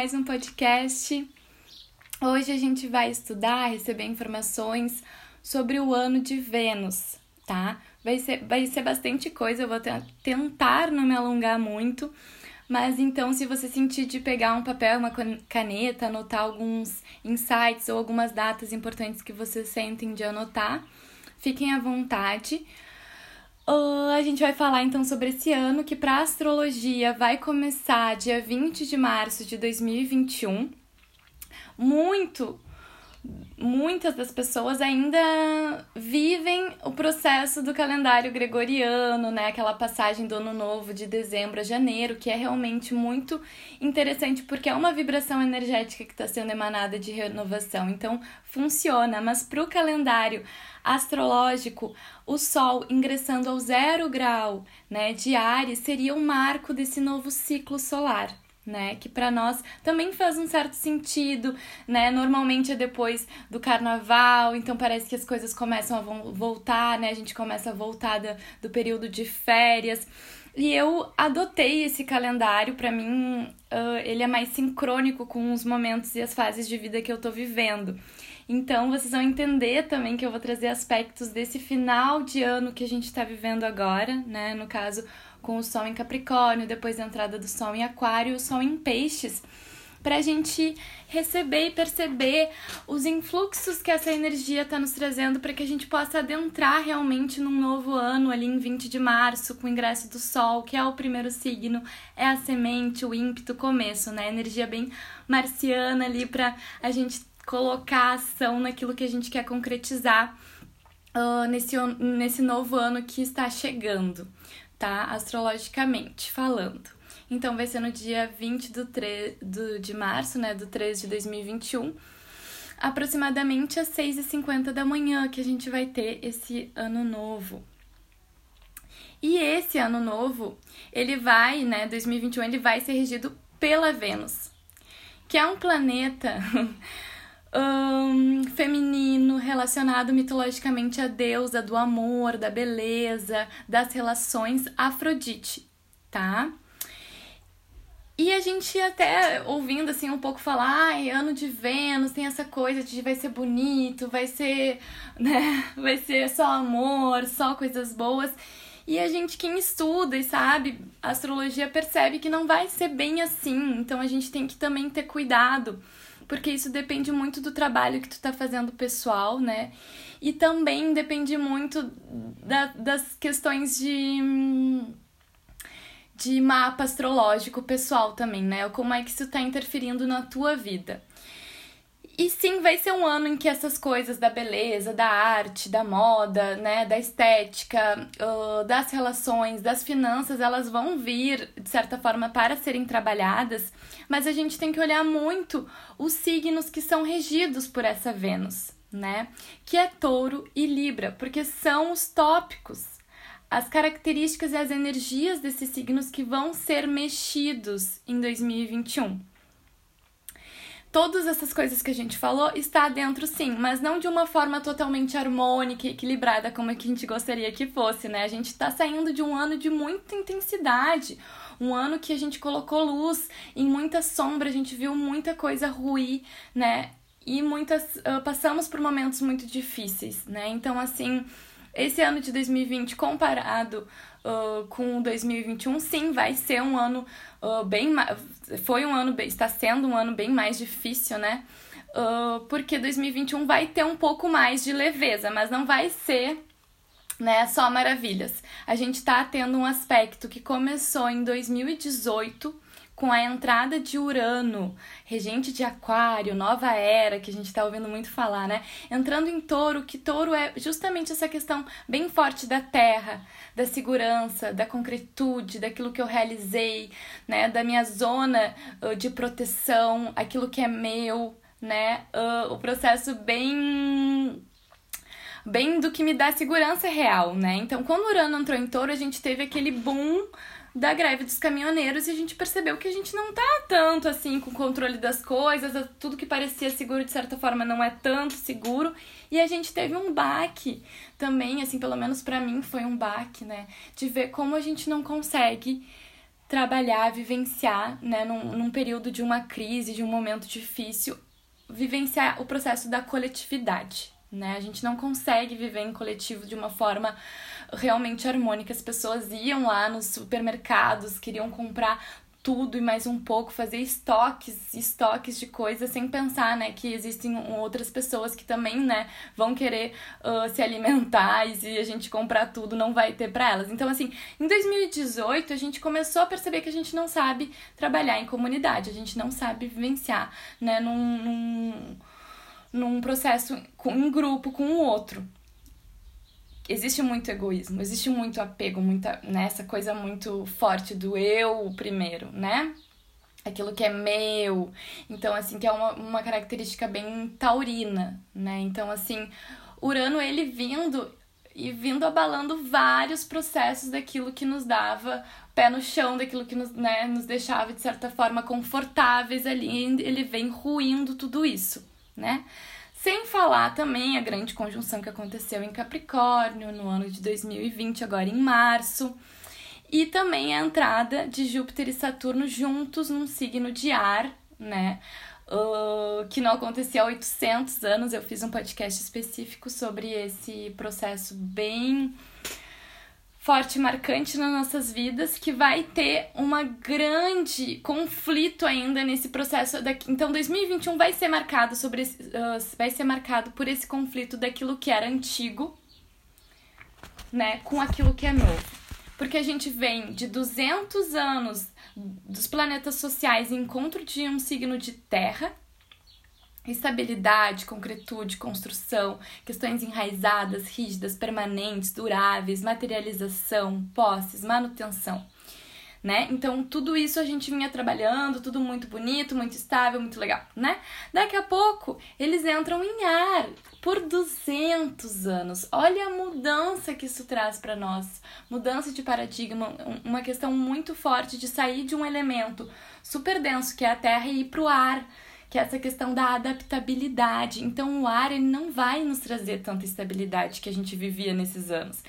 mais um podcast. Hoje a gente vai estudar, receber informações sobre o ano de Vênus, tá? Vai ser, vai ser bastante coisa, eu vou tentar não me alongar muito, mas então se você sentir de pegar um papel, uma caneta, anotar alguns insights ou algumas datas importantes que vocês sentem de anotar, fiquem à vontade. Uh, a gente vai falar então sobre esse ano que para astrologia vai começar dia 20 de março de 2021. Muito muitas das pessoas ainda vivem o processo do calendário gregoriano, né? Aquela passagem do ano novo de dezembro a janeiro, que é realmente muito interessante porque é uma vibração energética que está sendo emanada de renovação. Então funciona, mas para o calendário astrológico, o Sol ingressando ao zero grau né, de Ares seria o marco desse novo ciclo solar né? Que para nós também faz um certo sentido, né? Normalmente é depois do carnaval, então parece que as coisas começam a voltar, né? A gente começa a voltar do, do período de férias. E eu adotei esse calendário, para mim, uh, ele é mais sincrônico com os momentos e as fases de vida que eu tô vivendo. Então, vocês vão entender também que eu vou trazer aspectos desse final de ano que a gente está vivendo agora, né? No caso, com o Sol em Capricórnio, depois a entrada do Sol em Aquário o Sol em Peixes, para a gente receber e perceber os influxos que essa energia está nos trazendo para que a gente possa adentrar realmente num novo ano ali em 20 de março, com o ingresso do Sol, que é o primeiro signo, é a semente, o ímpeto, o começo, né? Energia bem marciana ali para a gente colocar ação naquilo que a gente quer concretizar uh, nesse, nesse novo ano que está chegando tá? Astrologicamente falando. Então vai ser no dia 20 do 3, do, de março, né? Do 3 de 2021, aproximadamente às 6h50 da manhã, que a gente vai ter esse ano novo. E esse ano novo, ele vai, né? 2021, ele vai ser regido pela Vênus, que é um planeta. um, feminino relacionado mitologicamente à deusa do amor, da beleza, das relações, Afrodite, tá? E a gente até ouvindo assim um pouco falar, ai, ano de Vênus, tem essa coisa de vai ser bonito, vai ser, né, vai ser só amor, só coisas boas. E a gente, quem estuda e sabe astrologia, percebe que não vai ser bem assim. Então a gente tem que também ter cuidado porque isso depende muito do trabalho que tu tá fazendo pessoal, né? E também depende muito da, das questões de de mapa astrológico pessoal também, né? Como é que isso tá interferindo na tua vida. E sim, vai ser um ano em que essas coisas da beleza, da arte, da moda, né, da estética, uh, das relações, das finanças, elas vão vir, de certa forma, para serem trabalhadas, mas a gente tem que olhar muito os signos que são regidos por essa Vênus, né? Que é touro e Libra, porque são os tópicos, as características e as energias desses signos que vão ser mexidos em 2021 todas essas coisas que a gente falou está dentro sim, mas não de uma forma totalmente harmônica e equilibrada como a gente gostaria que fosse, né? A gente está saindo de um ano de muita intensidade, um ano que a gente colocou luz em muita sombra, a gente viu muita coisa ruim, né? E muitas uh, passamos por momentos muito difíceis, né? Então assim, esse ano de 2020 comparado uh, com 2021, sim, vai ser um ano uh, bem foi um ano está sendo um ano bem mais difícil, né? Uh, porque 2021 vai ter um pouco mais de leveza, mas não vai ser né, só maravilhas. A gente está tendo um aspecto que começou em 2018 com a entrada de Urano, regente de Aquário, nova era, que a gente está ouvindo muito falar, né? Entrando em Touro, que Touro é justamente essa questão bem forte da terra, da segurança, da concretude, daquilo que eu realizei, né? Da minha zona de proteção, aquilo que é meu, né? O processo bem bem do que me dá segurança real, né? Então, quando Urano entrou em touro, a gente teve aquele boom da greve dos caminhoneiros e a gente percebeu que a gente não tá tanto assim com o controle das coisas, tudo que parecia seguro de certa forma não é tanto seguro e a gente teve um baque também, assim, pelo menos para mim foi um baque, né, de ver como a gente não consegue trabalhar, vivenciar, né, num, num período de uma crise, de um momento difícil, vivenciar o processo da coletividade, né? A gente não consegue viver em coletivo de uma forma realmente harmônica. As pessoas iam lá nos supermercados, queriam comprar tudo e mais um pouco, fazer estoques, estoques de coisas sem pensar, né, que existem outras pessoas que também, né, vão querer uh, se alimentar e se a gente comprar tudo não vai ter para elas. Então, assim, em 2018 a gente começou a perceber que a gente não sabe trabalhar em comunidade, a gente não sabe vivenciar, né, num, num, num processo em grupo com o outro existe muito egoísmo, existe muito apego, muita, né, essa coisa muito forte do eu primeiro, né? Aquilo que é meu. Então, assim, que é uma, uma característica bem taurina, né? Então, assim, Urano, ele vindo e vindo abalando vários processos daquilo que nos dava pé no chão, daquilo que nos, né, nos deixava, de certa forma, confortáveis ali. Ele vem ruindo tudo isso, né? Sem falar também a grande conjunção que aconteceu em Capricórnio no ano de 2020, agora em março. E também a entrada de Júpiter e Saturno juntos num signo de ar, né? Uh, que não acontecia há 800 anos. Eu fiz um podcast específico sobre esse processo bem forte e marcante nas nossas vidas que vai ter uma grande conflito ainda nesse processo daqui. Então 2021 vai ser marcado sobre esse, uh, vai ser marcado por esse conflito daquilo que era antigo, né, com aquilo que é novo. Porque a gente vem de 200 anos dos planetas sociais em encontro de um signo de terra, Estabilidade, concretude, construção, questões enraizadas, rígidas, permanentes, duráveis, materialização, posses, manutenção. Né? Então, tudo isso a gente vinha trabalhando, tudo muito bonito, muito estável, muito legal, né? Daqui a pouco, eles entram em ar por 200 anos. Olha a mudança que isso traz para nós. Mudança de paradigma, uma questão muito forte de sair de um elemento super denso que é a Terra e ir para o ar que é essa questão da adaptabilidade. Então, o ar ele não vai nos trazer tanta estabilidade que a gente vivia nesses anos.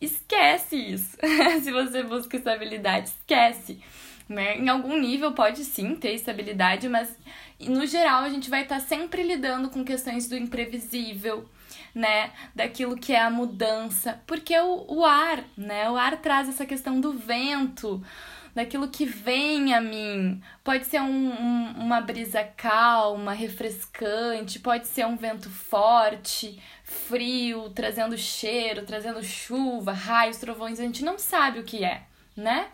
Esquece isso. Se você busca estabilidade, esquece. Né? Em algum nível pode sim ter estabilidade, mas no geral a gente vai estar sempre lidando com questões do imprevisível, né? Daquilo que é a mudança, porque o, o ar, né? O ar traz essa questão do vento, daquilo que vem a mim. Pode ser um, um, uma brisa calma, refrescante, pode ser um vento forte, frio, trazendo cheiro, trazendo chuva, raios, trovões, a gente não sabe o que é, né?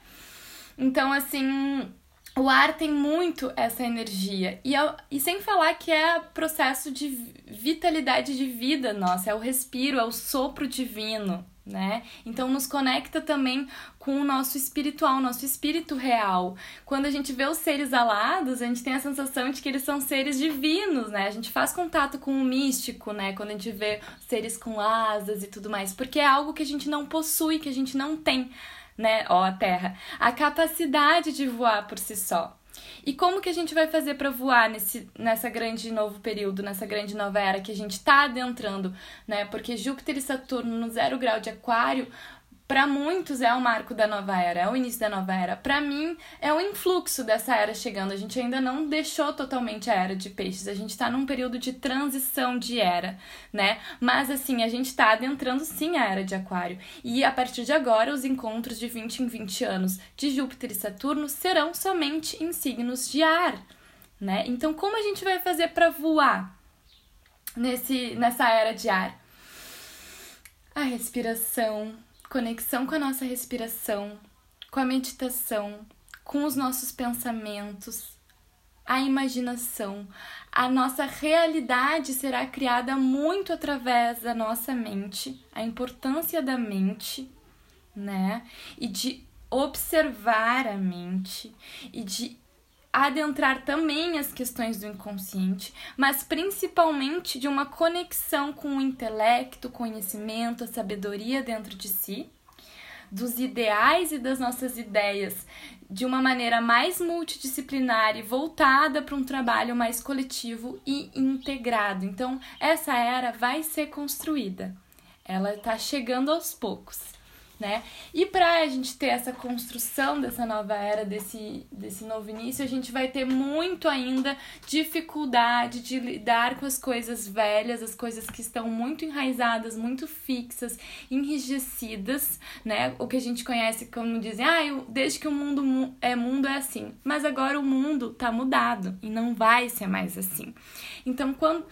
Então, assim, o ar tem muito essa energia. E, e sem falar que é processo de vitalidade de vida nossa, é o respiro, é o sopro divino, né? Então nos conecta também com o nosso espiritual, nosso espírito real. Quando a gente vê os seres alados, a gente tem a sensação de que eles são seres divinos, né? A gente faz contato com o místico, né? Quando a gente vê seres com asas e tudo mais, porque é algo que a gente não possui, que a gente não tem, né? Ó, a Terra, a capacidade de voar por si só. E como que a gente vai fazer para voar nesse, nessa grande novo período, nessa grande nova era que a gente está adentrando, né? Porque Júpiter e Saturno no zero grau de Aquário para muitos é o marco da nova era, é o início da nova era. Para mim é o influxo dessa era chegando. A gente ainda não deixou totalmente a era de peixes. A gente está num período de transição de era, né? Mas assim, a gente está adentrando sim a era de aquário. E a partir de agora, os encontros de 20 em 20 anos de Júpiter e Saturno serão somente em signos de ar, né? Então, como a gente vai fazer para voar nesse nessa era de ar? A respiração, conexão com a nossa respiração, com a meditação, com os nossos pensamentos, a imaginação. A nossa realidade será criada muito através da nossa mente, a importância da mente, né? E de observar a mente e de adentrar também as questões do inconsciente, mas principalmente de uma conexão com o intelecto, conhecimento, a sabedoria dentro de si, dos ideais e das nossas ideias de uma maneira mais multidisciplinar e voltada para um trabalho mais coletivo e integrado. Então, essa era vai ser construída. Ela está chegando aos poucos né? E para a gente ter essa construção dessa nova era, desse, desse novo início, a gente vai ter muito ainda dificuldade de lidar com as coisas velhas, as coisas que estão muito enraizadas, muito fixas, enrijecidas, né? O que a gente conhece como dizem, ah, eu, desde que o mundo é mundo é assim. Mas agora o mundo tá mudado e não vai ser mais assim. Então, quando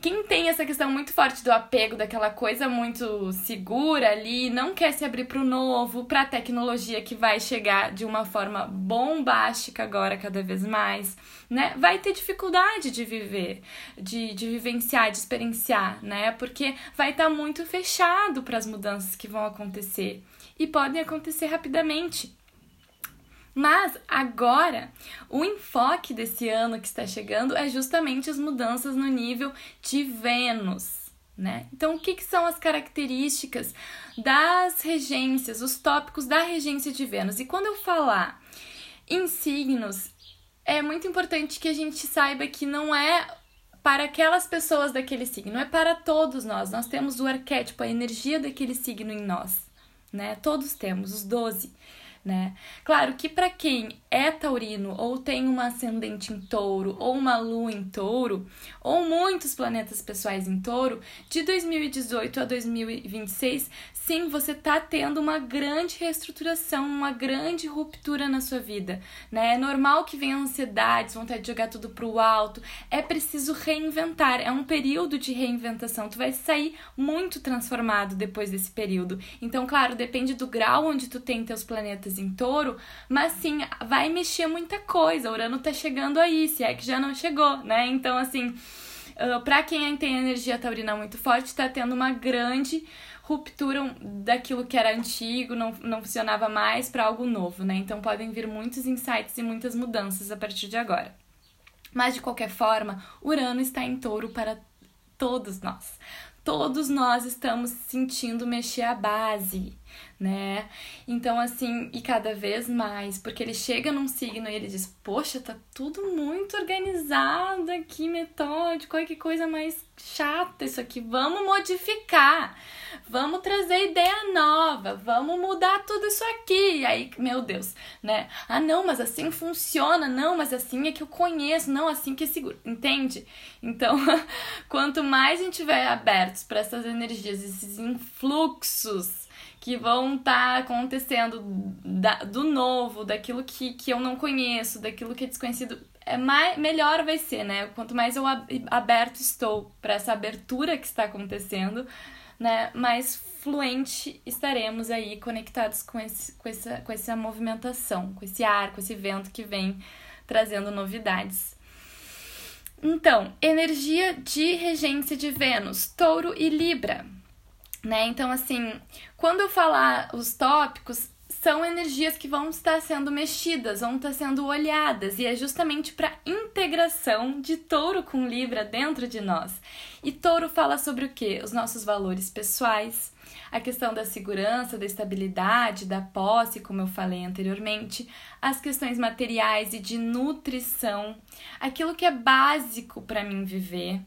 quem tem essa questão muito forte do apego, daquela coisa muito segura ali, não quer se abrir para o novo, para a tecnologia que vai chegar de uma forma bombástica agora cada vez mais, né? Vai ter dificuldade de viver, de, de vivenciar, de experienciar, né? Porque vai estar tá muito fechado para as mudanças que vão acontecer e podem acontecer rapidamente. Mas agora, o enfoque desse ano que está chegando é justamente as mudanças no nível de Vênus. Né? Então, o que, que são as características das regências, os tópicos da regência de Vênus? E quando eu falar em signos, é muito importante que a gente saiba que não é para aquelas pessoas daquele signo, é para todos nós. Nós temos o arquétipo, a energia daquele signo em nós, né? Todos temos, os 12 né? Claro que para quem é taurino ou tem uma ascendente em touro ou uma lua em touro ou muitos planetas pessoais em touro, de 2018 a 2026, sim, você tá tendo uma grande reestruturação, uma grande ruptura na sua vida, né? É normal que venha ansiedades, vontade de jogar tudo pro alto, é preciso reinventar, é um período de reinventação, tu vai sair muito transformado depois desse período. Então, claro, depende do grau onde tu tem teus planetas em touro, mas sim, vai mexer muita coisa. Urano tá chegando aí, se é que já não chegou, né? Então, assim, uh, pra quem tem energia taurina muito forte, tá tendo uma grande ruptura daquilo que era antigo, não, não funcionava mais, para algo novo, né? Então podem vir muitos insights e muitas mudanças a partir de agora. Mas de qualquer forma, Urano está em touro para todos nós. Todos nós estamos sentindo mexer a base, né? Então, assim, e cada vez mais, porque ele chega num signo e ele diz: Poxa, tá tudo muito organizado aqui, metódico, olha que coisa mais chata isso aqui, vamos modificar, vamos trazer ideia nova, vamos mudar tudo isso aqui. E aí, meu Deus, né? Ah, não, mas assim funciona, não, mas assim é que eu conheço, não, assim que é seguro, entende? Então, quanto mais a gente tiver abertos para essas energias, esses influxos que vão estar tá acontecendo da, do novo, daquilo que, que eu não conheço, daquilo que é desconhecido, é mais, melhor vai ser, né? Quanto mais eu aberto estou para essa abertura que está acontecendo, né? Mais fluente estaremos aí conectados com, esse, com, essa, com essa movimentação, com esse ar, com esse vento que vem trazendo novidades. Então, energia de regência de Vênus, Touro e Libra né? Então, assim, quando eu falar os tópicos, são energias que vão estar sendo mexidas, vão estar sendo olhadas, e é justamente para integração de touro com Libra dentro de nós. E touro fala sobre o que? Os nossos valores pessoais, a questão da segurança, da estabilidade, da posse, como eu falei anteriormente, as questões materiais e de nutrição, aquilo que é básico para mim viver,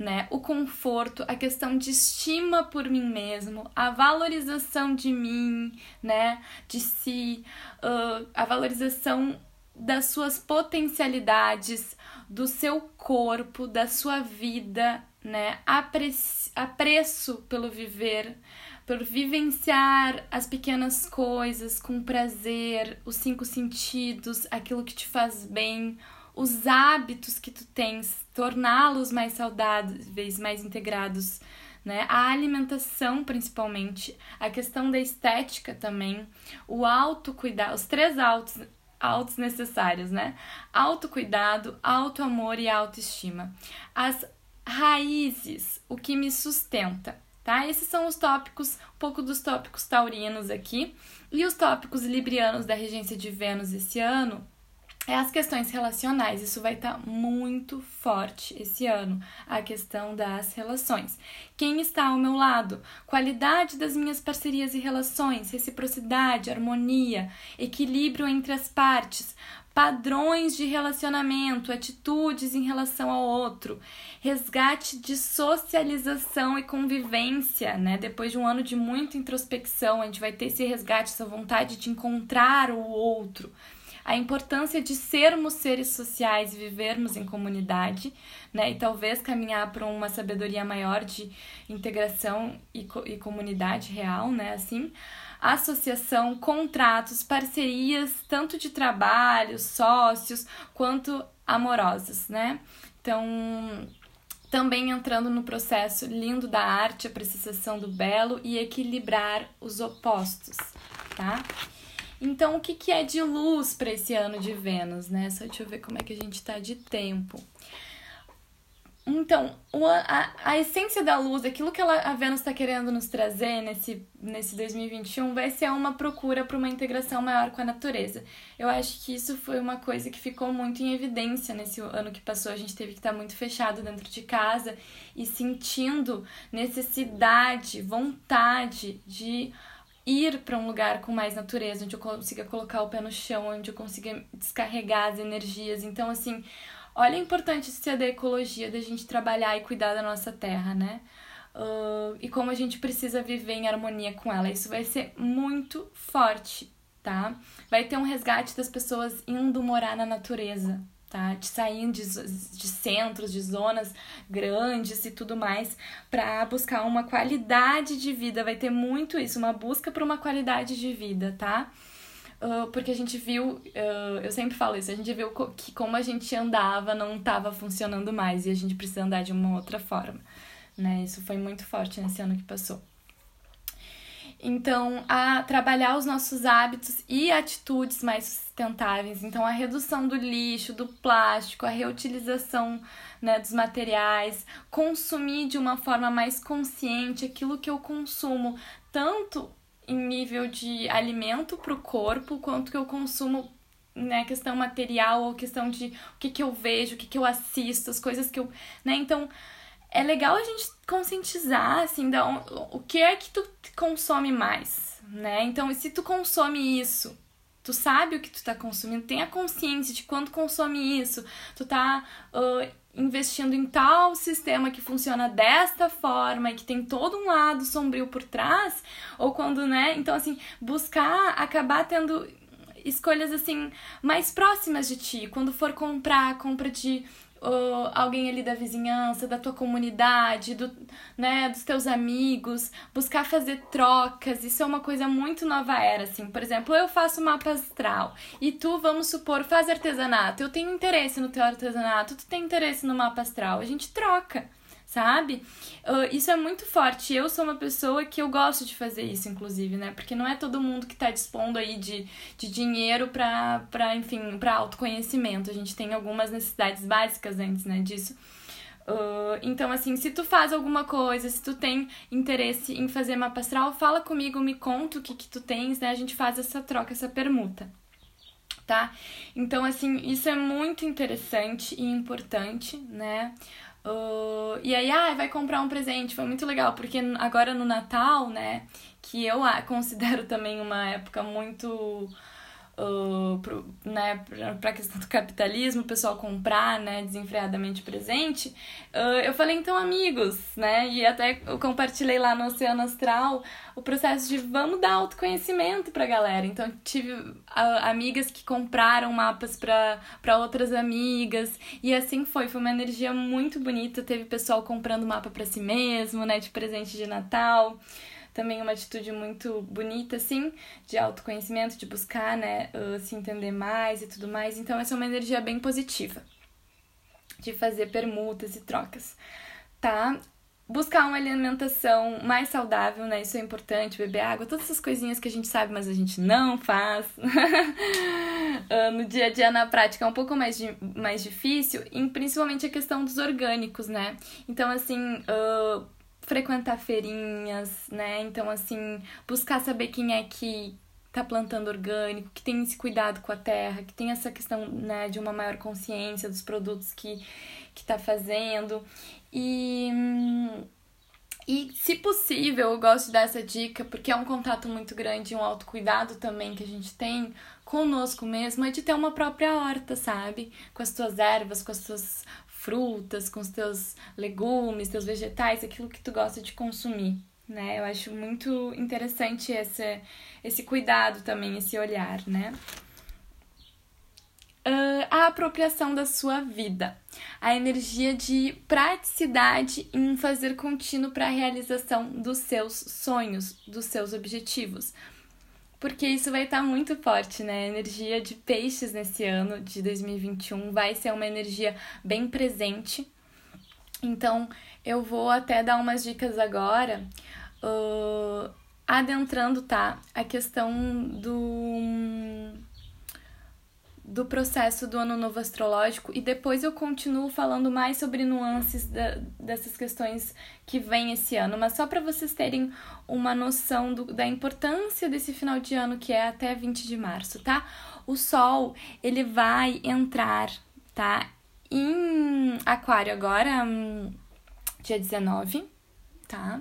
né? O conforto, a questão de estima por mim mesmo, a valorização de mim, né? De si, uh, a valorização das suas potencialidades, do seu corpo, da sua vida, né? Apre apreço pelo viver, por vivenciar as pequenas coisas com prazer, os cinco sentidos, aquilo que te faz bem, os hábitos que tu tens, torná-los mais saudáveis, mais integrados, né? A alimentação, principalmente, a questão da estética também, o autocuidado, os três autos, autos necessários, né? Autocuidado, autoamor e autoestima. As raízes, o que me sustenta, tá? Esses são os tópicos, um pouco dos tópicos taurinos aqui. E os tópicos librianos da regência de Vênus esse ano é as questões relacionais. Isso vai estar tá muito forte esse ano, a questão das relações. Quem está ao meu lado? Qualidade das minhas parcerias e relações, reciprocidade, harmonia, equilíbrio entre as partes, padrões de relacionamento, atitudes em relação ao outro, resgate de socialização e convivência, né? Depois de um ano de muita introspecção, a gente vai ter esse resgate, essa vontade de encontrar o outro a importância de sermos seres sociais e vivermos em comunidade, né? E talvez caminhar para uma sabedoria maior de integração e, co e comunidade real, né? Assim, associação, contratos, parcerias, tanto de trabalho, sócios, quanto amorosos, né? Então, também entrando no processo lindo da arte, a apreciação do belo e equilibrar os opostos, tá? Então, o que, que é de luz para esse ano de Vênus, né? Só deixa eu ver como é que a gente está de tempo. Então, a, a essência da luz, aquilo que ela, a Vênus está querendo nos trazer nesse, nesse 2021, vai ser uma procura por uma integração maior com a natureza. Eu acho que isso foi uma coisa que ficou muito em evidência nesse ano que passou. A gente teve que estar tá muito fechado dentro de casa e sentindo necessidade, vontade de ir para um lugar com mais natureza, onde eu consiga colocar o pé no chão, onde eu consiga descarregar as energias. Então, assim, olha a importância da ecologia, da gente trabalhar e cuidar da nossa terra, né? Uh, e como a gente precisa viver em harmonia com ela. Isso vai ser muito forte, tá? Vai ter um resgate das pessoas indo morar na natureza, tá? De sair de, de centros, de zonas grandes e tudo mais, para buscar uma qualidade de vida. Vai ter muito isso, uma busca por uma qualidade de vida, tá? Uh, porque a gente viu, uh, eu sempre falo isso, a gente viu que como a gente andava não estava funcionando mais e a gente precisa andar de uma outra forma, né? Isso foi muito forte nesse ano que passou. Então, a trabalhar os nossos hábitos e atitudes mais sustentáveis. Então, a redução do lixo, do plástico, a reutilização né, dos materiais, consumir de uma forma mais consciente aquilo que eu consumo, tanto em nível de alimento para o corpo, quanto que eu consumo né, questão material ou questão de o que, que eu vejo, o que, que eu assisto, as coisas que eu. Né? Então é legal a gente conscientizar, assim, da, o que é que tu consome mais, né? Então, se tu consome isso, tu sabe o que tu tá consumindo, tenha consciência de quando consome isso, tu tá uh, investindo em tal sistema que funciona desta forma e que tem todo um lado sombrio por trás, ou quando, né? Então, assim, buscar acabar tendo escolhas assim mais próximas de ti, quando for comprar, compra de uh, alguém ali da vizinhança, da tua comunidade, do, né, dos teus amigos, buscar fazer trocas, isso é uma coisa muito nova era, assim. Por exemplo, eu faço mapa astral e tu, vamos supor, faz artesanato. Eu tenho interesse no teu artesanato, tu tem interesse no mapa astral, a gente troca sabe? Uh, isso é muito forte. Eu sou uma pessoa que eu gosto de fazer isso, inclusive, né? Porque não é todo mundo que tá dispondo aí de, de dinheiro pra, pra, enfim, pra autoconhecimento. A gente tem algumas necessidades básicas antes, né, disso. Uh, então, assim, se tu faz alguma coisa, se tu tem interesse em fazer mapa astral, fala comigo, me conta o que, que tu tens, né? A gente faz essa troca, essa permuta, tá? Então, assim, isso é muito interessante e importante, né? Uh, e aí, ah, vai comprar um presente. Foi muito legal, porque agora no Natal, né, que eu considero também uma época muito uh, pro, né, para a questão do capitalismo, o pessoal comprar, né, desenfreadamente presente, uh, eu falei, então, amigos, né, e até eu compartilhei lá no Oceano Astral o processo de vamos dar autoconhecimento pra galera. Então, tive uh, amigas que compraram mapas para outras amigas, e assim foi, foi uma energia muito bonita. Teve pessoal comprando mapa para si mesmo, né, de presente de Natal também uma atitude muito bonita, assim, de autoconhecimento, de buscar, né, uh, se entender mais e tudo mais. Então, essa é uma energia bem positiva de fazer permutas e trocas, tá? Buscar uma alimentação mais saudável, né? Isso é importante, beber água, todas essas coisinhas que a gente sabe, mas a gente não faz. uh, no dia a dia, na prática, é um pouco mais, mais difícil, e principalmente a questão dos orgânicos, né? Então, assim, uh, frequentar feirinhas, né? Então, assim, buscar saber quem é que tá plantando orgânico, que tem esse cuidado com a terra, que tem essa questão né, de uma maior consciência dos produtos que, que tá fazendo. E, e, se possível, eu gosto de dar essa dica, porque é um contato muito grande, um autocuidado também que a gente tem conosco mesmo, é de ter uma própria horta, sabe? Com as tuas ervas, com as tuas frutas, com os teus legumes, teus vegetais, aquilo que tu gosta de consumir né? Eu acho muito interessante esse, esse cuidado também, esse olhar, né? Uh, a apropriação da sua vida, a energia de praticidade em fazer contínuo para a realização dos seus sonhos, dos seus objetivos. Porque isso vai estar tá muito forte, né? A energia de peixes nesse ano de 2021 vai ser uma energia bem presente. Então, eu vou até dar umas dicas agora uh, adentrando, tá? A questão do do processo do ano novo astrológico e depois eu continuo falando mais sobre nuances da, dessas questões que vem esse ano, mas só para vocês terem uma noção do, da importância desse final de ano que é até 20 de março, tá? O Sol, ele vai entrar, tá? Em Aquário agora, hum, dia 19, tá?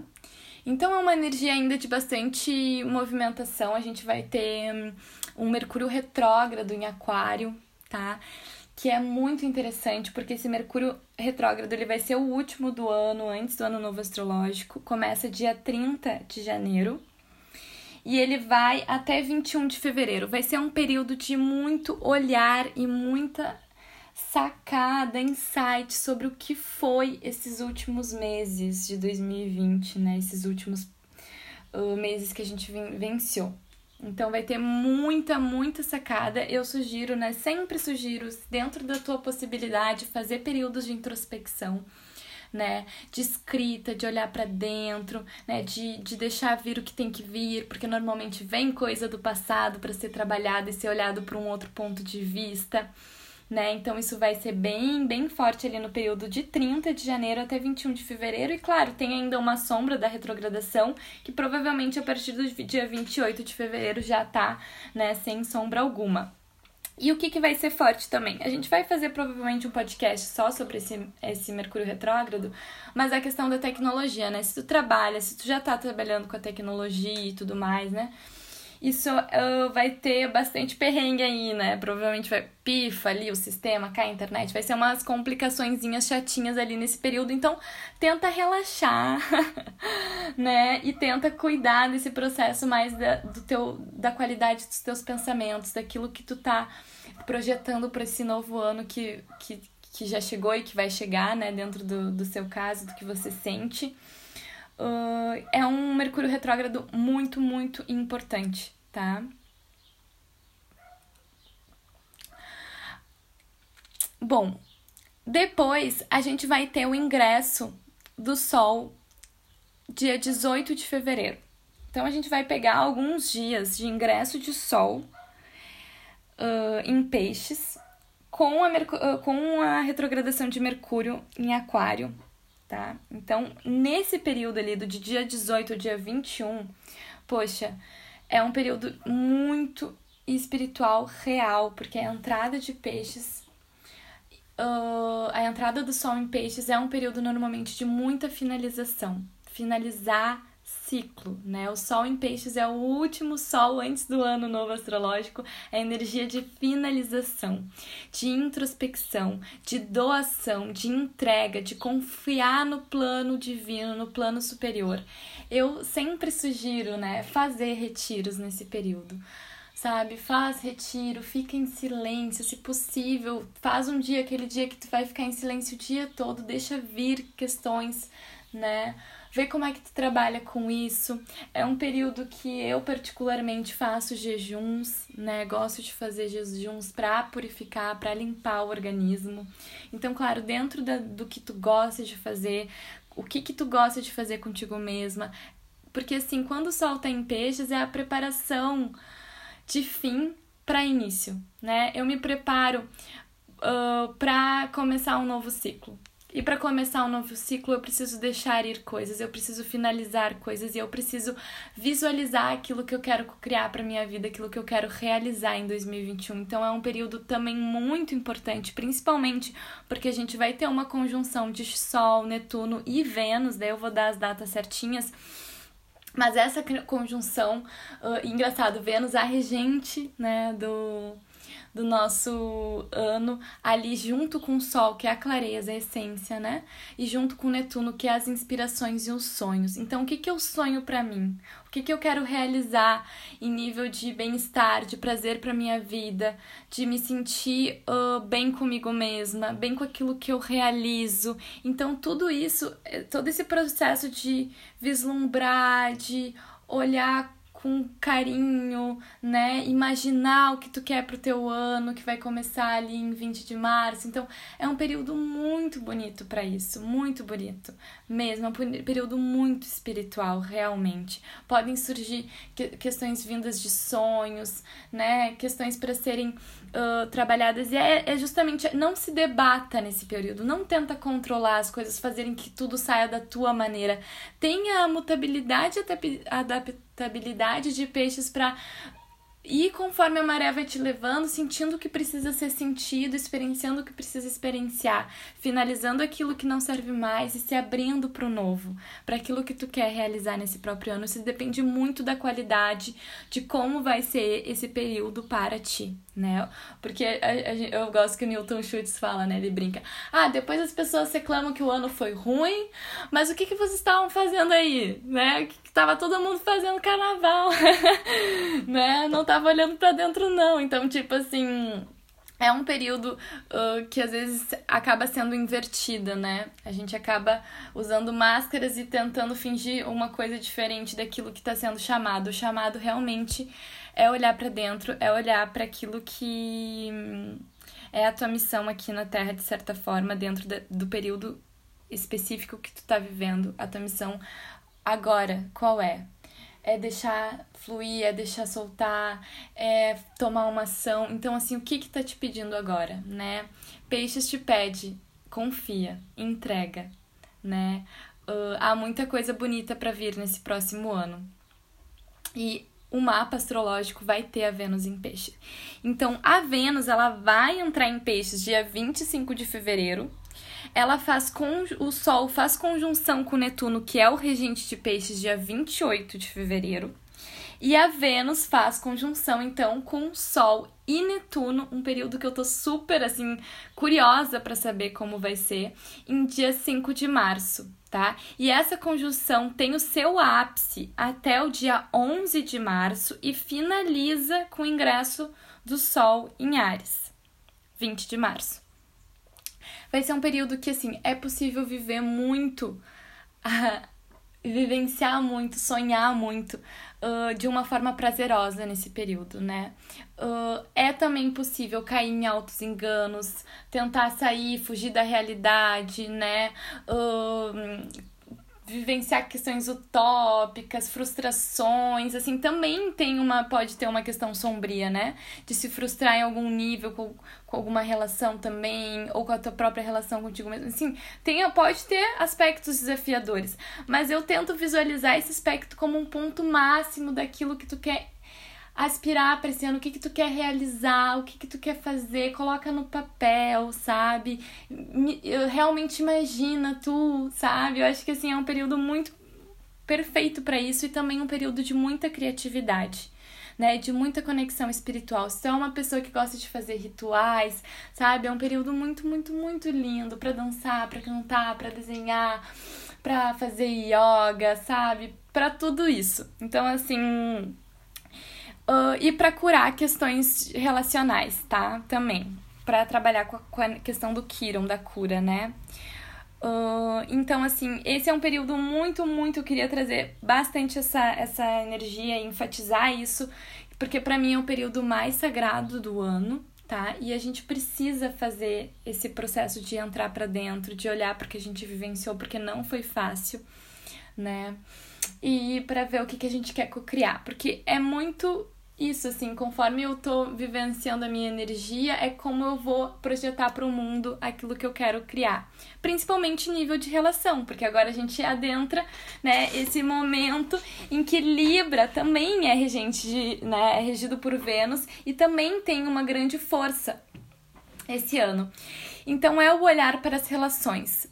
Então é uma energia ainda de bastante movimentação. A gente vai ter hum, um Mercúrio retrógrado em Aquário, tá? Que é muito interessante, porque esse Mercúrio retrógrado ele vai ser o último do ano, antes do ano novo astrológico. Começa dia 30 de janeiro e ele vai até 21 de fevereiro. Vai ser um período de muito olhar e muita sacada, insight sobre o que foi esses últimos meses de 2020, né? Esses últimos uh, meses que a gente venceu. Então vai ter muita, muita sacada. Eu sugiro, né? Sempre sugiro, dentro da tua possibilidade, fazer períodos de introspecção, né? De escrita, de olhar para dentro, né? De, de deixar vir o que tem que vir, porque normalmente vem coisa do passado para ser trabalhada e ser olhado por um outro ponto de vista né? Então isso vai ser bem, bem forte ali no período de 30 de janeiro até 21 de fevereiro. E claro, tem ainda uma sombra da retrogradação, que provavelmente a partir do dia 28 de fevereiro já tá, né, sem sombra alguma. E o que, que vai ser forte também? A gente vai fazer provavelmente um podcast só sobre esse, esse Mercúrio retrógrado, mas a questão da tecnologia, né? Se tu trabalha, se tu já tá trabalhando com a tecnologia e tudo mais, né? Isso uh, vai ter bastante perrengue aí, né? Provavelmente vai pifa ali o sistema, cai a internet, vai ser umas complicaçõezinhas chatinhas ali nesse período, então tenta relaxar, né? E tenta cuidar desse processo mais da, do teu, da qualidade dos teus pensamentos, daquilo que tu tá projetando para esse novo ano que, que, que já chegou e que vai chegar, né? Dentro do, do seu caso, do que você sente uh, é um Mercúrio retrógrado muito, muito importante, tá? Bom, depois a gente vai ter o ingresso do Sol dia 18 de fevereiro. Então a gente vai pegar alguns dias de ingresso de Sol uh, em Peixes com a, uh, com a retrogradação de Mercúrio em Aquário tá? Então, nesse período ali, do dia 18 ao dia 21, poxa, é um período muito espiritual real, porque a entrada de peixes, uh, a entrada do sol em peixes é um período normalmente de muita finalização. Finalizar ciclo, né? O Sol em Peixes é o último Sol antes do ano novo astrológico, é energia de finalização, de introspecção, de doação, de entrega, de confiar no plano divino, no plano superior. Eu sempre sugiro, né, fazer retiros nesse período sabe? Faz retiro, fica em silêncio, se possível, faz um dia, aquele dia que tu vai ficar em silêncio o dia todo, deixa vir questões, né? Ver como é que tu trabalha com isso. É um período que eu particularmente faço jejuns, né? Gosto de fazer jejuns para purificar, para limpar o organismo. Então, claro, dentro da, do que tu gosta de fazer, o que que tu gosta de fazer contigo mesma, porque assim, quando o sol tá em peixes é a preparação de fim para início, né? Eu me preparo uh, para começar um novo ciclo E para começar um novo ciclo, eu preciso deixar ir coisas, eu preciso finalizar coisas e eu preciso visualizar aquilo que eu quero criar para minha vida, aquilo que eu quero realizar em 2021. Então é um período também muito importante, principalmente porque a gente vai ter uma conjunção de Sol, Netuno e Vênus, daí eu vou dar as datas certinhas. Mas essa conjunção, uh, engraçado, Vênus, a regente, né, do, do nosso ano ali junto com o Sol, que é a clareza, a essência, né? E junto com Netuno, que é as inspirações e os sonhos. Então, o que, que eu sonho para mim? O que, que eu quero realizar em nível de bem-estar, de prazer para minha vida, de me sentir uh, bem comigo mesma, bem com aquilo que eu realizo. Então, tudo isso, eh, todo esse processo de vislumbrar, de olhar com carinho, né? Imaginar o que tu quer pro teu ano, que vai começar ali em 20 de março. Então, é um período muito bonito para isso, muito bonito. Mesmo, é um período muito espiritual, realmente. Podem surgir questões vindas de sonhos, né? Questões para serem uh, trabalhadas. E é, é justamente não se debata nesse período, não tenta controlar as coisas, fazerem que tudo saia da tua maneira. Tenha a mutabilidade e adaptabilidade de peixes para e conforme a maré vai te levando, sentindo o que precisa ser sentido, experienciando o que precisa experienciar, finalizando aquilo que não serve mais e se abrindo para o novo, para aquilo que tu quer realizar nesse próprio ano. Isso depende muito da qualidade, de como vai ser esse período para ti, né? Porque eu gosto que o Newton Schultz fala, né? Ele brinca: ah, depois as pessoas reclamam que o ano foi ruim, mas o que, que vocês estavam fazendo aí, né? Que tava todo mundo fazendo carnaval, né? Não tava olhando para dentro, não. Então, tipo assim, é um período uh, que às vezes acaba sendo invertida, né? A gente acaba usando máscaras e tentando fingir uma coisa diferente daquilo que está sendo chamado. O chamado realmente é olhar para dentro, é olhar para aquilo que é a tua missão aqui na Terra, de certa forma, dentro do período específico que tu tá vivendo. A tua missão agora, qual é? É deixar fluir, é deixar soltar, é tomar uma ação. Então, assim, o que que tá te pedindo agora, né? Peixes te pede, confia, entrega, né? Uh, há muita coisa bonita para vir nesse próximo ano. E o mapa astrológico vai ter a Vênus em peixes. Então, a Vênus, ela vai entrar em peixes dia 25 de fevereiro, ela faz com o Sol faz conjunção com Netuno, que é o regente de peixes, dia 28 de fevereiro. E a Vênus faz conjunção, então, com Sol e Netuno, um período que eu tô super, assim, curiosa para saber como vai ser, em dia 5 de março, tá? E essa conjunção tem o seu ápice até o dia 11 de março e finaliza com o ingresso do Sol em Ares, 20 de março vai ser um período que, assim, é possível viver muito, uh, vivenciar muito, sonhar muito uh, de uma forma prazerosa nesse período, né? Uh, é também possível cair em altos enganos, tentar sair, fugir da realidade, né? Vivenciar questões utópicas, frustrações, assim, também tem uma pode ter uma questão sombria, né? De se frustrar em algum nível com, com alguma relação também ou com a tua própria relação contigo mesmo. Assim, tem pode ter aspectos desafiadores, mas eu tento visualizar esse aspecto como um ponto máximo daquilo que tu quer aspirar para esse ano, o que que tu quer realizar, o que que tu quer fazer, coloca no papel, sabe? Eu realmente imagina tu, sabe? Eu acho que assim é um período muito perfeito para isso e também um período de muita criatividade. Né, de muita conexão espiritual. Se tu é uma pessoa que gosta de fazer rituais, sabe? É um período muito, muito, muito lindo para dançar, para cantar, para desenhar, para fazer yoga, sabe? Para tudo isso. Então, assim, Uh, e para curar questões relacionais, tá? Também. Para trabalhar com a, com a, questão do Kiron, da cura, né? Uh, então, assim, esse é um período muito, muito. Eu queria trazer bastante essa, essa energia, enfatizar isso, porque para mim é o período mais sagrado do ano, tá? E a gente precisa fazer esse processo de entrar para dentro, de olhar porque a gente vivenciou, porque não foi fácil, né? E para ver o que, que a gente quer criar, porque é muito isso, assim, conforme eu tô vivenciando a minha energia, é como eu vou projetar para o mundo aquilo que eu quero criar. Principalmente nível de relação, porque agora a gente adentra, né, esse momento em que Libra também é regente de, né, é regido por Vênus e também tem uma grande força esse ano. Então é o olhar para as relações,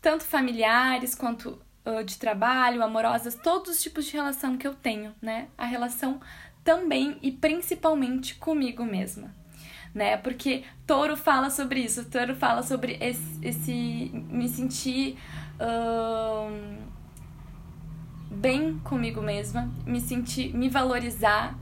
tanto familiares quanto de trabalho, amorosas, todos os tipos de relação que eu tenho, né? A relação também e principalmente comigo mesma. Né? Porque Touro fala sobre isso, Touro fala sobre esse, esse me sentir bem comigo mesma, me sentir, me valorizar,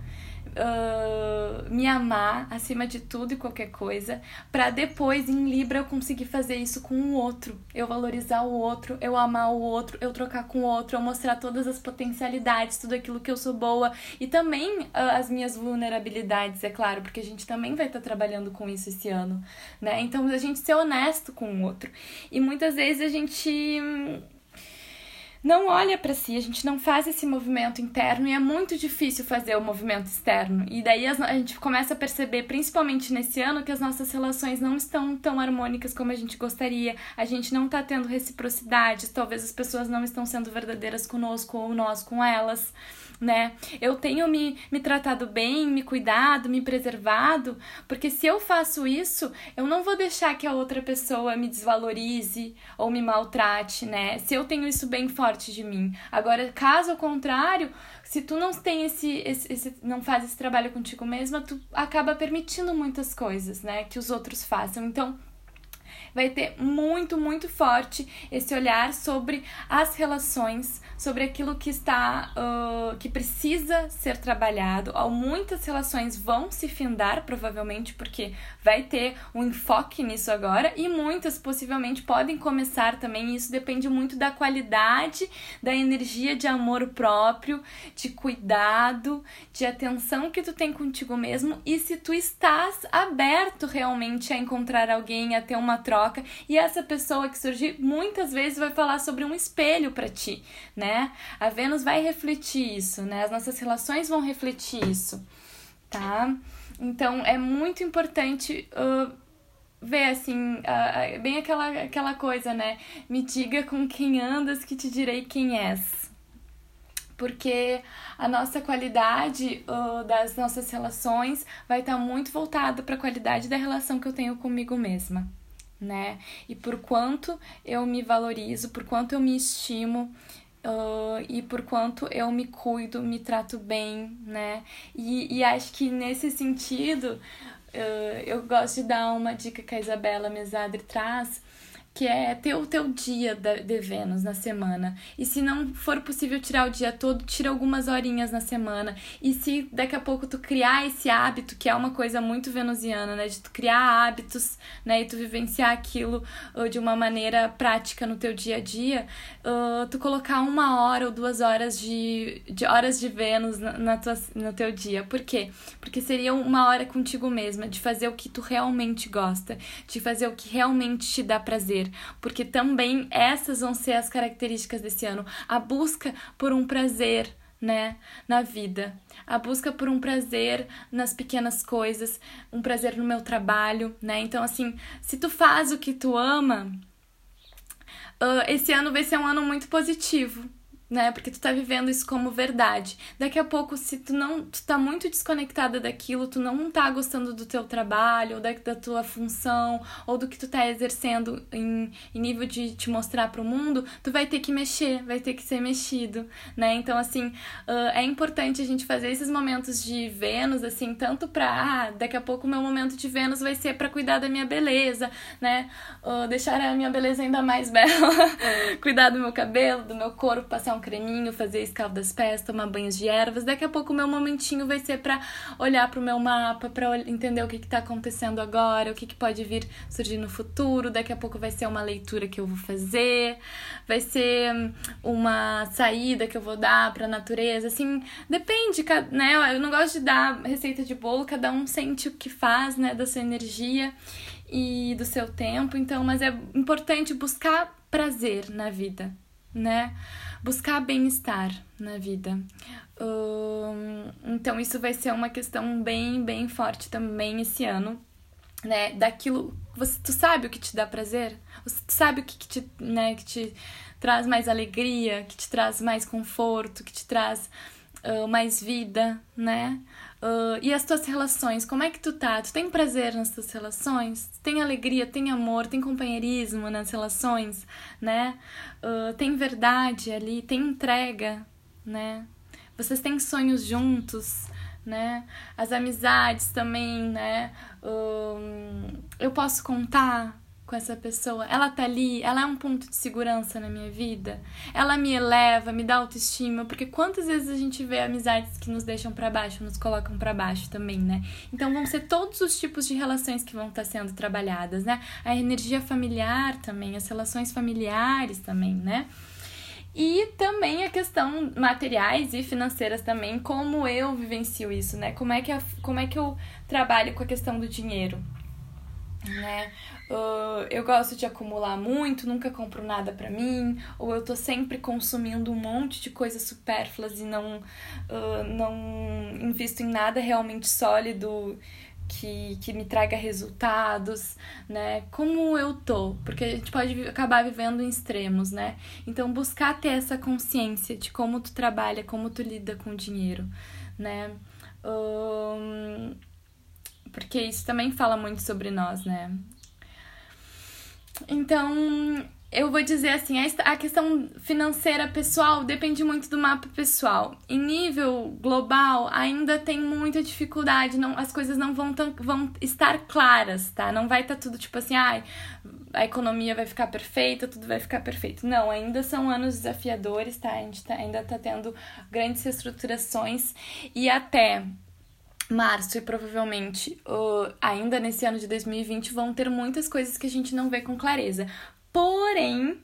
uh, me amar acima de tudo e qualquer coisa, para depois em Libra eu conseguir fazer isso com o outro, eu valorizar o outro, eu amar o outro, eu trocar com o outro, eu mostrar todas as potencialidades, tudo aquilo que eu sou boa e também uh, as minhas vulnerabilidades, é claro, porque a gente também vai estar tá trabalhando com isso esse ano, né? Então a gente ser honesto com o outro. E muitas vezes a gente não olha para si, a gente não faz esse movimento interno e é muito difícil fazer o movimento externo. E daí a gente começa a perceber, principalmente nesse ano, que as nossas relações não estão tão harmônicas como a gente gostaria, a gente não tá tendo reciprocidade, talvez as pessoas não estão sendo verdadeiras conosco ou nós com elas né? Eu tenho me, me tratado bem, me cuidado, me preservado, porque se eu faço isso, eu não vou deixar que a outra pessoa me desvalorize ou me maltrate, né? Se eu tenho isso bem forte de mim. Agora, caso contrário, se tu não tem esse, esse, esse não faz esse trabalho contigo mesma, tu acaba permitindo muitas coisas, né, que os outros façam. Então, vai ter muito, muito forte esse olhar sobre as relações, sobre aquilo que está, uh, que precisa ser trabalhado. Muitas relações vão se findar, provavelmente, porque vai ter um enfoque nisso agora, e muitas possivelmente podem começar também. Isso depende muito da qualidade, da energia de amor próprio, de cuidado, de atenção que tu tem contigo mesmo e se tu estás aberto realmente a encontrar alguém, a ter uma troca. E essa pessoa que surgir muitas vezes vai falar sobre um espelho para ti, né? A Vênus vai refletir isso, né? As nossas relações vão refletir isso, tá? Então é muito importante uh, ver assim, uh, bem aquela, aquela coisa, né? Me diga com quem andas que te direi quem és. Porque a nossa qualidade uh, das nossas relações vai estar tá muito voltada para a qualidade da relação que eu tenho comigo mesma, né? E por quanto eu me valorizo, por quanto eu me estimo, Uh, e por quanto eu me cuido, me trato bem, né? E, e acho que nesse sentido, uh, eu gosto de dar uma dica que a Isabela Mesadri traz, que é ter o teu dia de Vênus na semana. E se não for possível tirar o dia todo, tira algumas horinhas na semana. E se daqui a pouco tu criar esse hábito, que é uma coisa muito venusiana, né, de tu criar hábitos, né, e tu vivenciar aquilo uh, de uma maneira prática no teu dia a dia, uh, tu colocar uma hora ou duas horas de, de horas de Vênus na, na tua, no teu dia. Por quê? Porque seria uma hora contigo mesma, de fazer o que tu realmente gosta, de fazer o que realmente te dá prazer porque também essas vão ser as características desse ano. A busca por um prazer, né, na vida. A busca por um prazer nas pequenas coisas, um prazer no meu trabalho, né? Então, assim, se tu faz o que tu ama, uh, esse ano vai ser um ano muito positivo, né? Porque tu tá vivendo isso como verdade. Daqui a pouco, se tu não, tu tá muito desconectada daquilo, tu não tá gostando do teu trabalho, ou da, da tua função, ou do que tu tá exercendo em, em nível de te mostrar pro mundo, tu vai ter que mexer, vai ter que ser mexido, né? Então, assim, uh, é importante a gente fazer esses momentos de Vênus, assim, tanto pra, ah, daqui a pouco o meu momento de Vênus vai ser para cuidar da minha beleza, né? Uh, deixar a minha beleza ainda mais bela, cuidar do meu cabelo, do meu corpo, passar um um creminho, fazer escaldo das pés, tomar banhos de ervas. Daqui a pouco o meu momentinho vai ser para olhar para o meu mapa, para entender o que está acontecendo agora, o que, que pode vir surgir no futuro. Daqui a pouco vai ser uma leitura que eu vou fazer, vai ser hum, uma saída que eu vou dar para a natureza. Assim, depende, né? Eu não gosto de dar receita de bolo, cada um sente o que faz, né, da sua energia e do seu tempo. Então, mas é importante buscar prazer na vida, né? Buscar bem-estar na vida. então, isso vai ser uma questão bem, bem forte também esse ano, né? Daquilo. Você, tu sabe o que te dá prazer? Você, tu sabe o que, que, te, né, que te traz mais alegria, que te traz mais conforto, que te traz uh, mais vida, né? Uh, e as tuas relações, como é que tu tá? Tu tem prazer nas tuas relações? tem alegria, tem amor, tem companheirismo nas relações, né? Uh, tem verdade ali, tem entrega, né? Vocês têm sonhos juntos, né? As amizades também, né? Uh, eu posso contar com essa pessoa, ela tá ali, ela é um ponto de segurança na minha vida, ela me eleva, me dá autoestima, porque quantas vezes a gente vê amizades que nos deixam para baixo, nos colocam para baixo também, né? Então vão ser todos os tipos de relações que vão estar tá sendo trabalhadas, né? A energia familiar também, as relações familiares também, né? E também a questão materiais e financeiras também, como eu vivencio isso, né? Como é que, como é que eu trabalho com a questão do dinheiro, né? Uh, eu gosto de acumular muito, nunca compro nada para mim, ou eu tô sempre consumindo um monte de coisas supérfluas e não, uh, não invisto em nada realmente sólido que, que me traga resultados, né? Como eu tô, porque a gente pode acabar vivendo em extremos, né? Então, buscar ter essa consciência de como tu trabalha, como tu lida com o dinheiro, né? Um, porque isso também fala muito sobre nós, né? Então, eu vou dizer assim, a questão financeira pessoal depende muito do mapa pessoal. Em nível global, ainda tem muita dificuldade, não, as coisas não vão, tão, vão estar claras, tá? Não vai estar tá tudo tipo assim, ai, a economia vai ficar perfeita, tudo vai ficar perfeito. Não, ainda são anos desafiadores, tá? A gente tá, ainda tá tendo grandes reestruturações e até março e provavelmente uh, ainda nesse ano de 2020 vão ter muitas coisas que a gente não vê com clareza. Porém,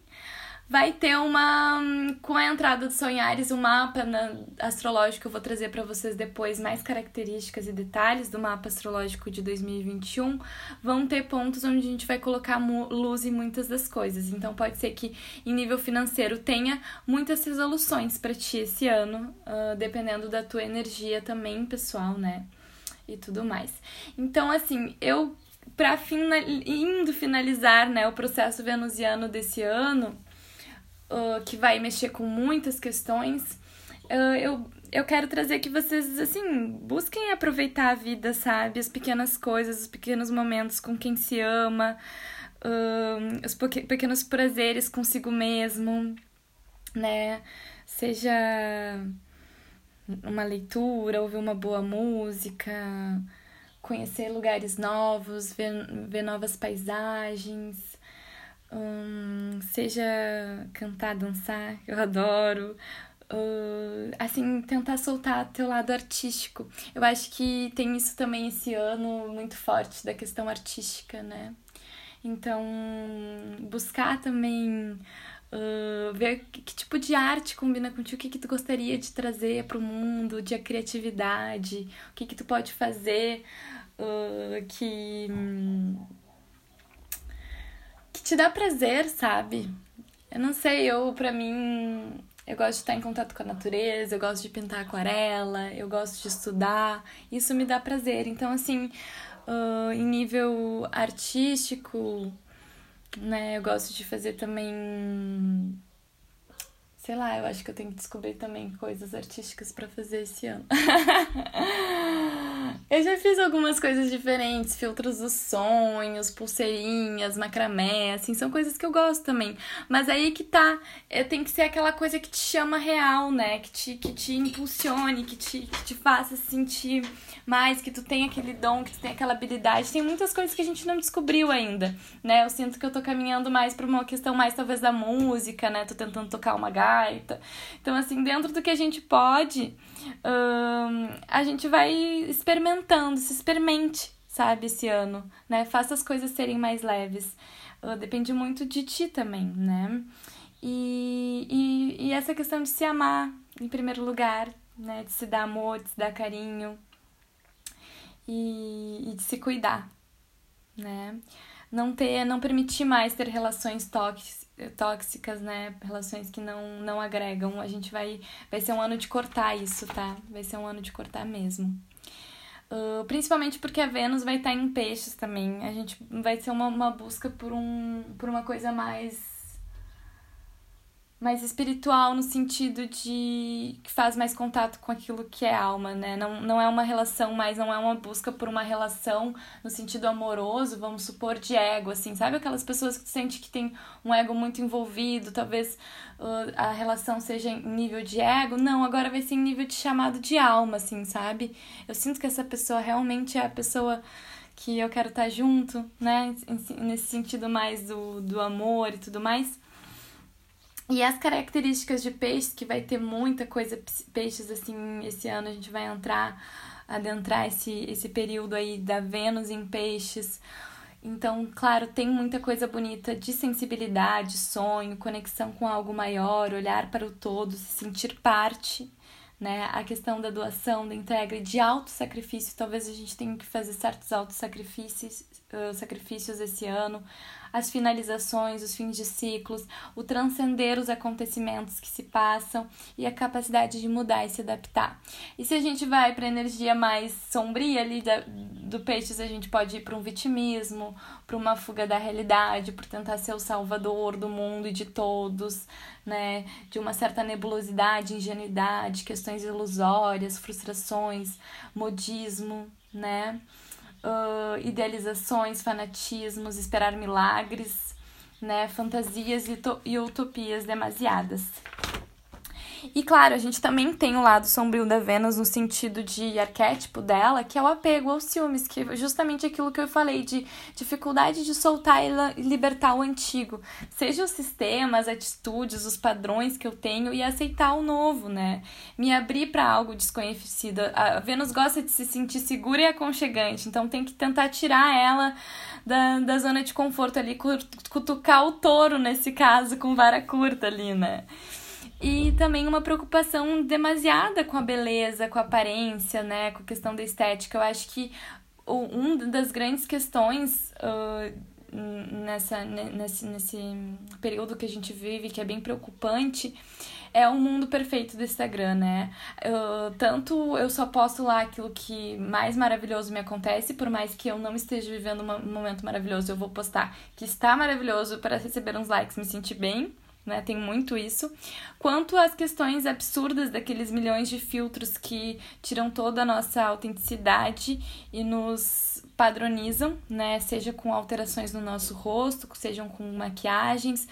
vai ter uma com a entrada do Sonhares, um mapa na, astrológico eu vou trazer para vocês depois mais características e detalhes do mapa astrológico de 2021. Vão ter pontos onde a gente vai colocar luz em muitas das coisas. Então pode ser que em nível financeiro tenha muitas resoluções para ti esse ano, uh, dependendo da tua energia também pessoal, né? e tudo mais. Então, assim, eu para final, indo finalizar, né, o processo venusiano desse ano, uh, que vai mexer com muitas questões, uh, eu eu quero trazer que vocês, assim, busquem aproveitar a vida, sabe? As pequenas coisas, os pequenos momentos com quem se ama, uh, os pequenos prazeres consigo mesmo, né? Seja uma leitura, ouvir uma boa música, conhecer lugares novos, ver, ver novas paisagens, um, seja cantar, dançar, eu adoro. Uh, assim, tentar soltar teu lado artístico. Eu acho que tem isso também esse ano muito forte da questão artística, né? Então, buscar também Uh, ver que, tipo de arte combina contigo, o que, que tu gostaria de trazer para o mundo, de a criatividade, o que, que tu pode fazer uh, que, que te dá prazer, sabe? Eu não sei, eu, pra mim, eu gosto de estar em contato com a natureza, eu gosto de pintar aquarela, eu gosto de estudar, isso me dá prazer. Então, assim, uh, em nível artístico, né? Eu gosto de fazer também. Sei lá, eu acho que eu tenho que descobrir também coisas artísticas para fazer esse ano. Eu já fiz algumas coisas diferentes, filtros dos sonhos, pulseirinhas, macramé, assim, são coisas que eu gosto também. Mas aí que tá, é, tem que ser aquela coisa que te chama real, né? Que te, que te impulsione, que te, que te faça sentir mais, que tu tem aquele dom, que tu tem aquela habilidade. Tem muitas coisas que a gente não descobriu ainda, né? Eu sinto que eu tô caminhando mais pra uma questão mais talvez da música, né? Tô tentando tocar uma gaita. Então, assim, dentro do que a gente pode, hum, a gente vai experimentando, se experimente, sabe, esse ano, né? Faça as coisas serem mais leves. Uh, depende muito de ti também, né? E, e, e essa questão de se amar, em primeiro lugar, né? De se dar amor, de se dar carinho e, e de se cuidar, né? não ter, não permitir mais ter relações tóxicas, né? Relações que não, não agregam. A gente vai, vai ser um ano de cortar isso, tá? Vai ser um ano de cortar mesmo. Uh, principalmente porque a Vênus vai estar em peixes também. A gente vai ser uma, uma busca por, um, por uma coisa mais mais espiritual no sentido de que faz mais contato com aquilo que é alma, né? Não, não é uma relação mais, não é uma busca por uma relação no sentido amoroso, vamos supor, de ego, assim, sabe? Aquelas pessoas que sente que tem um ego muito envolvido, talvez uh, a relação seja em nível de ego. Não, agora vai ser em nível de chamado de alma, assim, sabe? Eu sinto que essa pessoa realmente é a pessoa que eu quero estar junto, né? Nesse sentido mais do, do amor e tudo mais. E as características de peixes, que vai ter muita coisa, peixes assim, esse ano a gente vai entrar, adentrar esse, esse período aí da Vênus em peixes. Então, claro, tem muita coisa bonita de sensibilidade, sonho, conexão com algo maior, olhar para o todo, se sentir parte, né? A questão da doação, da entrega de auto-sacrifício, talvez a gente tenha que fazer certos auto-sacrifícios uh, sacrifícios esse ano as finalizações, os fins de ciclos, o transcender os acontecimentos que se passam e a capacidade de mudar e se adaptar. E se a gente vai para a energia mais sombria ali da, do peixes, a gente pode ir para um vitimismo, para uma fuga da realidade, por tentar ser o salvador do mundo e de todos, né? De uma certa nebulosidade, ingenuidade, questões ilusórias, frustrações, modismo, né? Uh, idealizações, fanatismos, esperar milagres, né, fantasias e, e utopias demasiadas. E claro, a gente também tem o lado sombrio da Vênus no sentido de arquétipo dela, que é o apego aos ciúmes, que é justamente aquilo que eu falei de dificuldade de soltar e libertar o antigo, seja os sistemas, atitudes, os padrões que eu tenho e aceitar o novo, né? Me abrir para algo desconhecido. A Vênus gosta de se sentir segura e aconchegante, então tem que tentar tirar ela da, da zona de conforto ali, cutucar o touro nesse caso com vara curta ali, né? E também uma preocupação demasiada com a beleza, com a aparência, né, com a questão da estética. Eu acho que uma das grandes questões uh, nessa, nesse, nesse período que a gente vive, que é bem preocupante, é o mundo perfeito do Instagram, né? Tanto eu só posto lá aquilo que mais maravilhoso me acontece, por mais que eu não esteja vivendo um momento maravilhoso, eu vou postar que está maravilhoso para receber uns likes, me sentir bem né? Tem muito isso. Quanto às questões absurdas daqueles milhões de filtros que tiram toda a nossa autenticidade e nos padronizam, né? Seja com alterações no nosso rosto, sejam com maquiagens.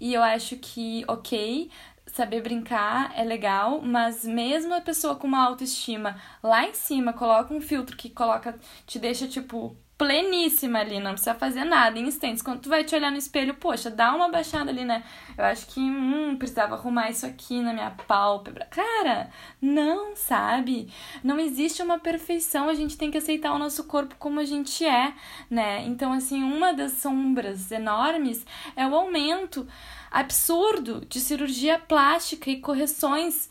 E eu acho que, ok, saber brincar é legal, mas mesmo a pessoa com uma autoestima lá em cima coloca um filtro que coloca, te deixa tipo pleníssima ali, não precisa fazer nada, em instantes. Quando tu vai te olhar no espelho, poxa, dá uma baixada ali, né? Eu acho que, hum, precisava arrumar isso aqui na minha pálpebra. Cara, não, sabe? Não existe uma perfeição, a gente tem que aceitar o nosso corpo como a gente é, né? Então, assim, uma das sombras enormes é o aumento absurdo de cirurgia plástica e correções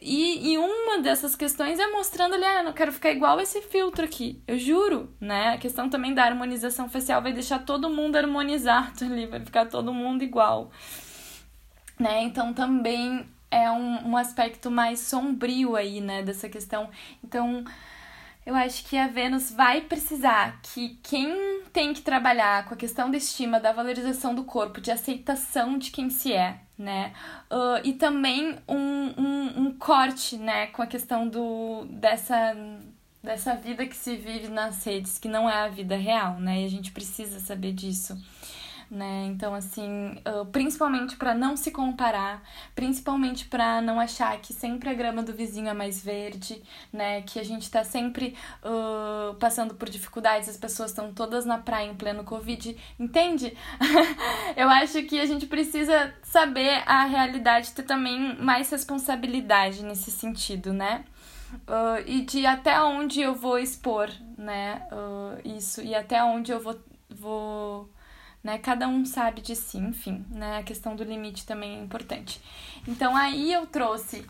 e, e uma dessas questões é mostrando ali, ah, eu não quero ficar igual esse filtro aqui. Eu juro, né? A questão também da harmonização facial vai deixar todo mundo harmonizado ali, vai ficar todo mundo igual. Né? Então também é um, um aspecto mais sombrio aí, né, dessa questão. Então, eu acho que a Vênus vai precisar que quem tem que trabalhar com a questão da estima, da valorização do corpo, de aceitação de quem se é, né? Uh, e também um, um, um, corte, né, com a questão do, dessa, dessa vida que se vive nas redes, que não é a vida real, né? E a gente precisa saber disso né? Então, assim, uh, principalmente para não se comparar, principalmente para não achar que sempre a grama do vizinho é mais verde, né? Que a gente tá sempre uh, passando por dificuldades, as pessoas estão todas na praia em pleno Covid, entende? Eu acho que a gente precisa saber a realidade, ter também mais responsabilidade nesse sentido, né? Uh, e de até onde eu vou expor, né, uh, isso, e até onde eu vou, vou né? Cada um sabe de si, enfim, né? A questão do limite também é importante. Então aí eu trouxe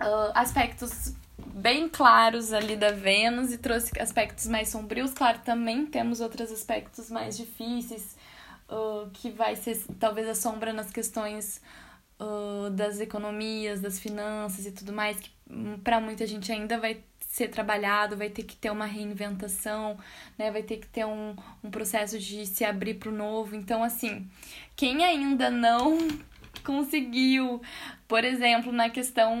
uh, aspectos bem claros ali da Vênus e trouxe aspectos mais sombrios. Claro, também temos outros aspectos mais difíceis, uh, que vai ser talvez a sombra nas questões uh, das economias, das finanças e tudo mais, que hum, para muita gente ainda vai ser trabalhado, vai ter que ter uma reinventação, né? Vai ter que ter um, um processo de se abrir para o novo. Então, assim, quem ainda não conseguiu, por exemplo, na questão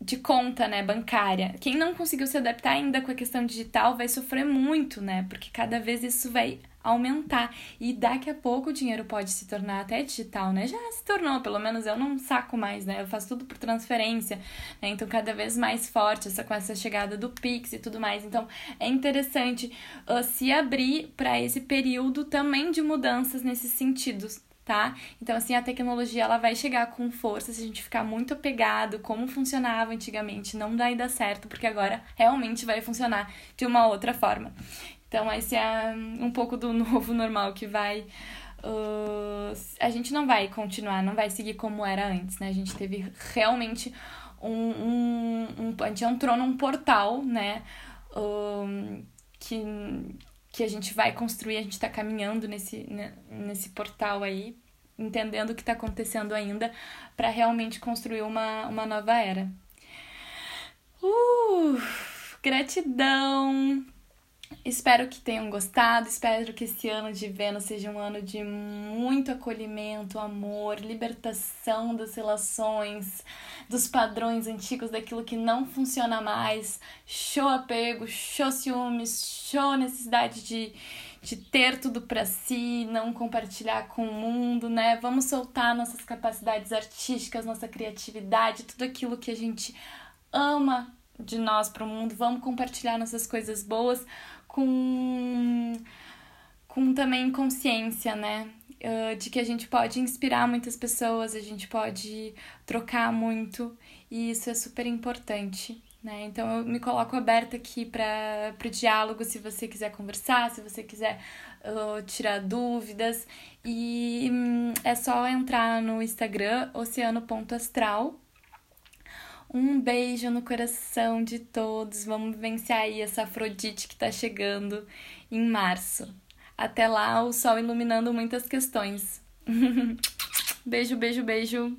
de conta, né, bancária. Quem não conseguiu se adaptar ainda com a questão digital vai sofrer muito, né? Porque cada vez isso vai aumentar e daqui a pouco o dinheiro pode se tornar até digital, né? Já se tornou, pelo menos eu não saco mais, né? Eu faço tudo por transferência, né? Então cada vez mais forte essa com essa chegada do Pix e tudo mais. Então é interessante uh, se abrir para esse período também de mudanças nesses sentidos, tá? Então, assim, a tecnologia ela vai chegar com força se a gente ficar muito apegado como funcionava antigamente. Não vai dar certo, porque agora realmente vai funcionar de uma outra forma. Então, esse é um pouco do novo normal que vai. Uh, a gente não vai continuar, não vai seguir como era antes, né? A gente teve realmente um. um, um a gente entrou num portal, né? Uh, que, que a gente vai construir, a gente está caminhando nesse, né, nesse portal aí, entendendo o que está acontecendo ainda, para realmente construir uma, uma nova era. Uh, gratidão! Espero que tenham gostado, espero que esse ano de Vênus seja um ano de muito acolhimento, amor, libertação das relações, dos padrões antigos, daquilo que não funciona mais, show apego, show ciúmes, show necessidade de, de ter tudo para si, não compartilhar com o mundo, né? Vamos soltar nossas capacidades artísticas, nossa criatividade, tudo aquilo que a gente ama de nós para o mundo, vamos compartilhar nossas coisas boas com, com também consciência, né? Uh, de que a gente pode inspirar muitas pessoas, a gente pode trocar muito e isso é super importante. Né? Então eu me coloco aberta aqui para o diálogo se você quiser conversar, se você quiser uh, tirar dúvidas. E hum, é só entrar no Instagram, oceano.astral um beijo no coração de todos. Vamos vivenciar aí essa Afrodite que está chegando em março. Até lá, o sol iluminando muitas questões. beijo, beijo, beijo.